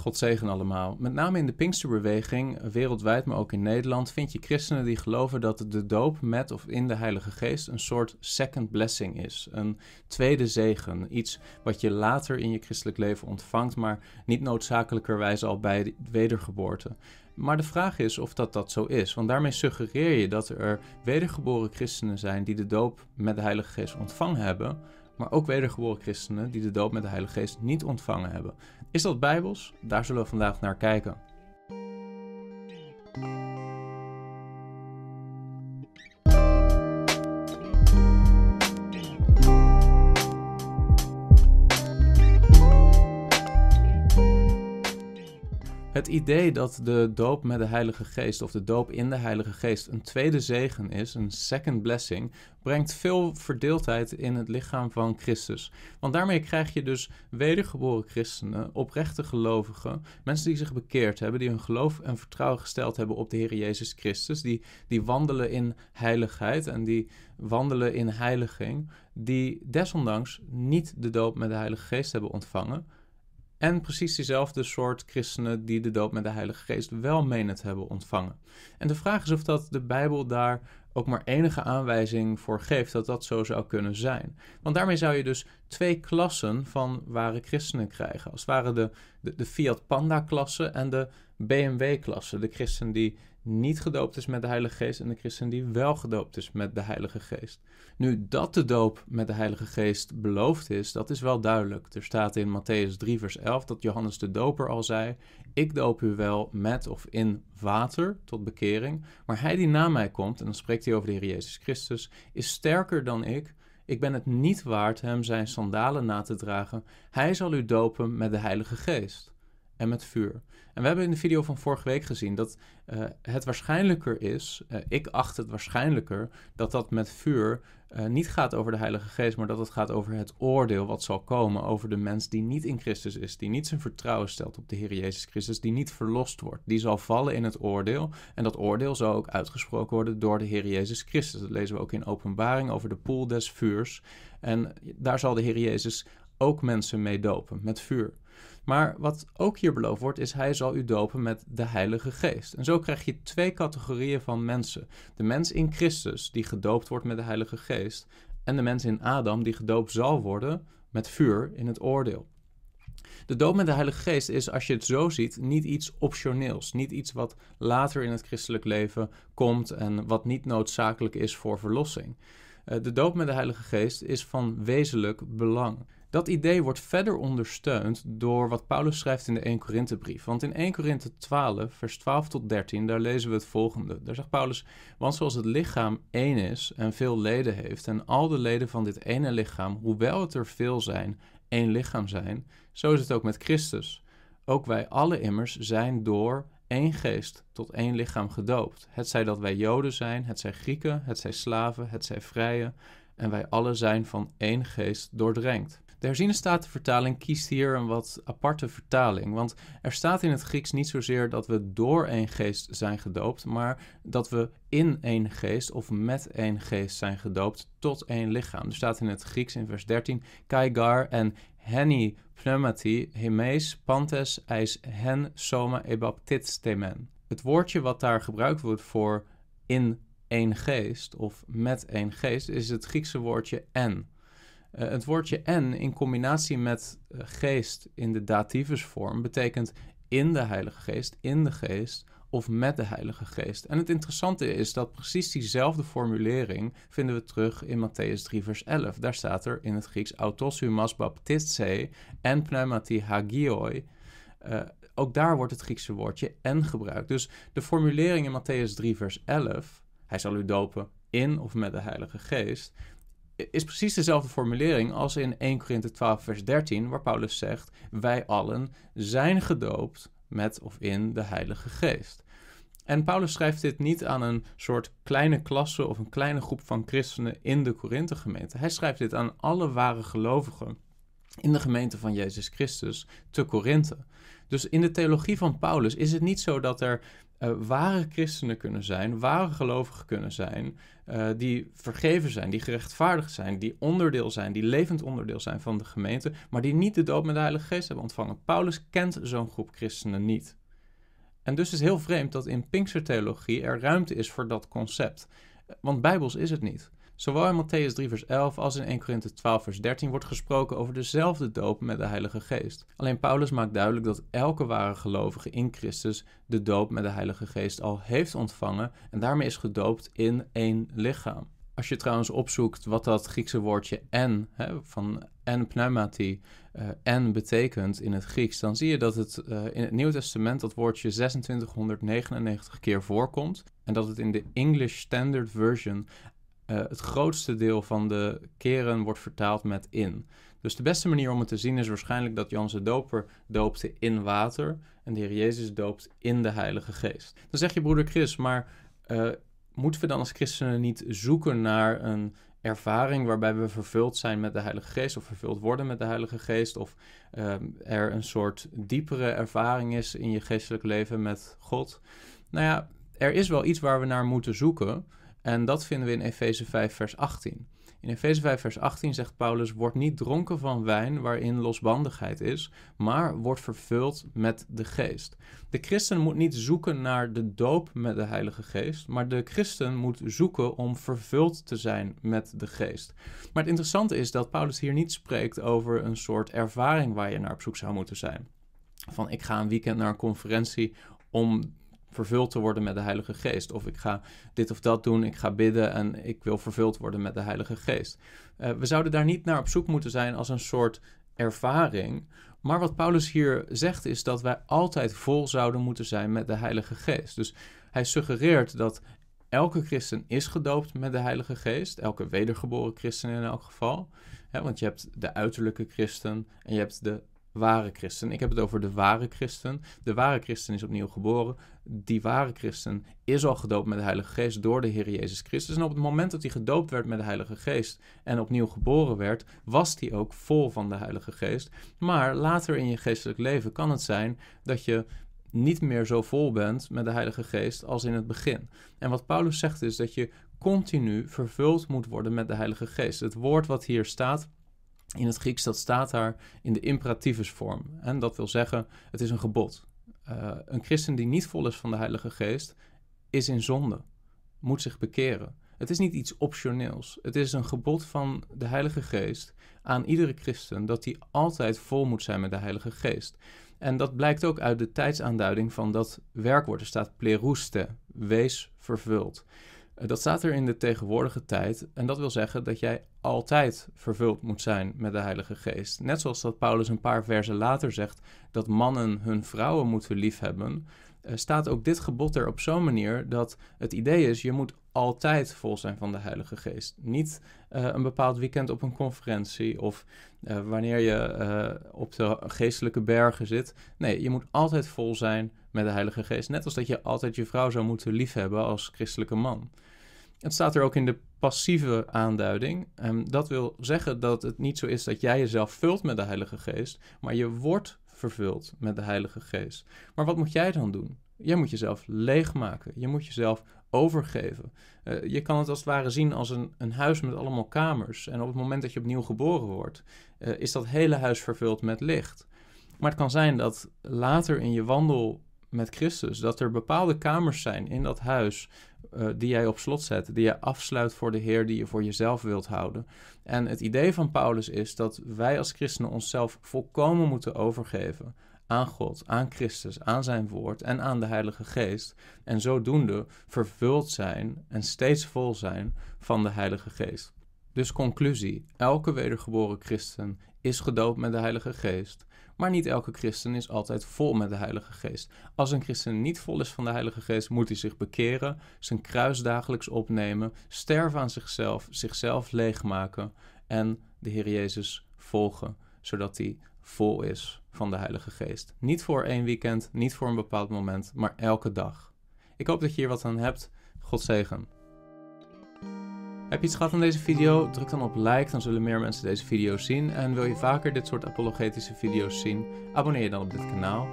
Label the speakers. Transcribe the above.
Speaker 1: God zegen allemaal. Met name in de Pinksterbeweging, wereldwijd, maar ook in Nederland, vind je christenen die geloven dat de doop met of in de Heilige Geest een soort second blessing is. Een tweede zegen. Iets wat je later in je christelijk leven ontvangt, maar niet noodzakelijkerwijs al bij de wedergeboorte. Maar de vraag is of dat, dat zo is. Want daarmee suggereer je dat er wedergeboren christenen zijn die de doop met de Heilige Geest ontvangen hebben maar ook wedergeboren christenen die de doop met de Heilige Geest niet ontvangen hebben. Is dat bijbels? Daar zullen we vandaag naar kijken. Het idee dat de doop met de Heilige Geest of de doop in de Heilige Geest een tweede zegen is, een second blessing, brengt veel verdeeldheid in het lichaam van Christus. Want daarmee krijg je dus wedergeboren christenen, oprechte gelovigen, mensen die zich bekeerd hebben, die hun geloof en vertrouwen gesteld hebben op de Heer Jezus Christus, die, die wandelen in heiligheid en die wandelen in heiliging, die desondanks niet de doop met de Heilige Geest hebben ontvangen en precies diezelfde soort christenen die de doop met de Heilige Geest wel menen te hebben ontvangen. En de vraag is of dat de Bijbel daar ook maar enige aanwijzing voor geeft dat dat zo zou kunnen zijn. Want daarmee zou je dus twee klassen van ware christenen krijgen. Als het ware de, de, de Fiat Panda-klasse en de BMW-klasse. De christen die niet gedoopt is met de Heilige Geest en de christen die wel gedoopt is met de Heilige Geest. Nu, dat de doop met de Heilige Geest beloofd is, dat is wel duidelijk. Er staat in Matthäus 3, vers 11 dat Johannes de Doper al zei: Ik doop u wel met of in water tot bekering, maar hij die na mij komt, en dan spreekt hij over de Heer Jezus Christus, is sterker dan ik. Ik ben het niet waard hem zijn sandalen na te dragen. Hij zal u dopen met de Heilige Geest en met vuur. En we hebben in de video van vorige week gezien dat uh, het waarschijnlijker is, uh, ik acht het waarschijnlijker, dat dat met vuur uh, niet gaat over de Heilige Geest, maar dat het gaat over het oordeel wat zal komen over de mens die niet in Christus is, die niet zijn vertrouwen stelt op de Heer Jezus Christus, die niet verlost wordt. Die zal vallen in het oordeel en dat oordeel zal ook uitgesproken worden door de Heer Jezus Christus. Dat lezen we ook in Openbaring over de poel des vuurs. En daar zal de Heer Jezus ook mensen mee dopen, met vuur. Maar wat ook hier beloofd wordt, is hij zal u dopen met de Heilige Geest. En zo krijg je twee categorieën van mensen. De mens in Christus, die gedoopt wordt met de Heilige Geest. En de mens in Adam, die gedoopt zal worden met vuur in het oordeel. De doop met de Heilige Geest is, als je het zo ziet, niet iets optioneels. Niet iets wat later in het christelijk leven komt en wat niet noodzakelijk is voor verlossing. Eh, de doop met de Heilige Geest is van wezenlijk belang. Dat idee wordt verder ondersteund door wat Paulus schrijft in de 1 Korinthebrief. Want in 1 Korinthe 12, vers 12 tot 13, daar lezen we het volgende. Daar zegt Paulus, want zoals het lichaam één is en veel leden heeft, en al de leden van dit ene lichaam, hoewel het er veel zijn, één lichaam zijn, zo is het ook met Christus. Ook wij alle immers zijn door één geest tot één lichaam gedoopt. Het zij dat wij Joden zijn, het zij Grieken, het zij slaven, het zij vrije, en wij alle zijn van één geest doordrenkt. De herziene statenvertaling kiest hier een wat aparte vertaling, want er staat in het Grieks niet zozeer dat we door één geest zijn gedoopt, maar dat we in één geest of met één geest zijn gedoopt tot één lichaam. Er staat in het Grieks in vers 13, kaigar en heni pneumati hemes pantes eis hen soma ebaptitstemen. Het woordje wat daar gebruikt wordt voor in één geest of met één geest is het Griekse woordje en. Uh, het woordje en in combinatie met uh, geest in de dativusvorm betekent in de Heilige Geest, in de Geest of met de Heilige Geest. En het interessante is dat precies diezelfde formulering vinden we terug in Matthäus 3 vers 11. Daar staat er in het Grieks autos humas baptistse en pneumati hagioi. Uh, ook daar wordt het Griekse woordje en gebruikt. Dus de formulering in Matthäus 3 vers 11, hij zal u dopen in of met de Heilige Geest, is precies dezelfde formulering als in 1 Korinthe 12, vers 13, waar Paulus zegt: Wij allen zijn gedoopt met of in de Heilige Geest. En Paulus schrijft dit niet aan een soort kleine klasse of een kleine groep van christenen in de Korinthe-gemeente. Hij schrijft dit aan alle ware gelovigen in de gemeente van Jezus Christus te Korinthe. Dus in de theologie van Paulus is het niet zo dat er uh, ware christenen kunnen zijn, ware gelovigen kunnen zijn, uh, die vergeven zijn, die gerechtvaardigd zijn, die onderdeel zijn, die levend onderdeel zijn van de gemeente, maar die niet de doop met de Heilige Geest hebben ontvangen. Paulus kent zo'n groep christenen niet. En dus is het heel vreemd dat in Pinkstertheologie er ruimte is voor dat concept. Want bijbels is het niet. Zowel in Matthäus 3 vers 11 als in 1 Korinthe 12 vers 13 wordt gesproken over dezelfde doop met de Heilige Geest. Alleen Paulus maakt duidelijk dat elke ware gelovige in Christus de doop met de Heilige Geest al heeft ontvangen en daarmee is gedoopt in één lichaam. Als je trouwens opzoekt wat dat Griekse woordje en, hè, van en pneumati, uh, en betekent in het Grieks, dan zie je dat het uh, in het Nieuwe Testament dat woordje 2699 keer voorkomt. En dat het in de English Standard Version uh, het grootste deel van de keren wordt vertaald met in. Dus de beste manier om het te zien is waarschijnlijk dat Jan de Doper doopte in water en de Heer Jezus doopt in de Heilige Geest. Dan zeg je broeder Chris, maar moeten we dan als christenen niet zoeken naar een ervaring waarbij we vervuld zijn met de Heilige Geest of vervuld worden met de Heilige Geest of ehm, er een soort diepere ervaring is in je geestelijk leven met God. Nou ja, er is wel iets waar we naar moeten zoeken en dat vinden we in Efeze 5 vers 18. In Efeze 5 vers 18 zegt Paulus, word niet dronken van wijn waarin losbandigheid is, maar word vervuld met de geest. De christen moet niet zoeken naar de doop met de Heilige Geest, maar de christen moet zoeken om vervuld te zijn met de geest. Maar het interessante is dat Paulus hier niet spreekt over een soort ervaring waar je naar op zoek zou moeten zijn. Van ik ga een weekend naar een conferentie om vervuld te worden met de Heilige Geest. Of ik ga dit of dat doen, ik ga bidden en ik wil vervuld worden met de Heilige Geest. Uh, we zouden daar niet naar op zoek moeten zijn als een soort ervaring. Maar wat Paulus hier zegt is dat wij altijd vol zouden moeten zijn met de Heilige Geest. Dus hij suggereert dat elke christen is gedoopt met de Heilige Geest. Elke wedergeboren christen in elk geval. want je hebt de uiterlijke christen en je hebt de ware christen. Ik heb het over de ware christen. De ware christen is opnieuw geboren. Die ware christen is al gedoopt met de Heilige Geest door de Heer Jezus Christus. En op het moment dat hij gedoopt werd met de Heilige Geest en opnieuw geboren werd, was hij ook vol van de Heilige Geest. Maar later in je geestelijk leven kan het zijn dat je niet meer zo vol bent met de Heilige Geest als in het begin. En wat Paulus zegt is dat je continu vervuld moet worden met de Heilige Geest. Het woord wat hier staat in het Grieks, dat staat daar in de imperativusvorm. En dat wil zeggen, het is een gebod. Uh, een christen die niet vol is van de Heilige Geest, is in zonde, moet zich bekeren. Het is niet iets optioneels. Het is een gebod van de Heilige Geest aan iedere christen dat hij altijd vol moet zijn met de Heilige Geest. En dat blijkt ook uit de tijdsaanduiding van dat werkwoord. Er staat plerouste, wees vervuld. Eh, dat staat er in de tegenwoordige tijd en dat wil zeggen dat jij altijd vervuld moet zijn met de Heilige Geest. Net zoals dat Paulus een paar versen later zegt dat mannen hun vrouwen moeten liefhebben, uh, staat ook dit gebod er op zo'n manier dat het idee is je moet altijd vol zijn van de Heilige Geest. Niet uh, een bepaald weekend op een conferentie of wanneer je op de geestelijke bergen zit. Nee, je moet altijd vol zijn met de Heilige Geest. Net als dat je altijd je vrouw zou moeten liefhebben als christelijke man. Het staat er ook in de passieve aanduiding. Um, dat wil zeggen dat het niet zo is dat jij jezelf vult met de Heilige Geest, maar je wordt vervuld met de Heilige Geest. Maar wat moet jij dan doen? Jij moet jezelf leegmaken. Je moet jezelf overgeven. Uh, je kan het als het ware zien als een, een huis met allemaal kamers. En op het moment dat je opnieuw geboren wordt, uh, is dat hele huis vervuld met licht. Maar het kan zijn dat later in je wandel met Christus, dat er bepaalde kamers zijn in dat huis uh, die jij op slot zet, die je afsluit voor de Heer, die je voor jezelf wilt houden. En het idee van Paulus is dat wij als christenen onszelf volkomen moeten overgeven aan God, aan Christus, aan zijn woord en aan de Heilige Geest. En zodoende vervuld zijn en steeds vol zijn van de Heilige Geest. Dus conclusie: elke wedergeboren christen is gedoopt met de Heilige Geest. Maar niet elke christen is altijd vol met de Heilige Geest. Als een christen niet vol is van de Heilige Geest, moet hij zich bekeren, zijn kruis dagelijks opnemen, sterven aan zichzelf, zichzelf leegmaken en de Heer Jezus volgen, zodat hij vol is van de Heilige Geest. Niet voor één weekend, niet voor een bepaald moment, maar elke dag. Ik hoop dat je hier wat aan hebt. God zegen. Heb je iets gehad aan deze video? Druk dan op like, dan zullen meer mensen deze video zien. En wil je vaker dit soort apologetische video's zien? Abonneer je dan op dit kanaal.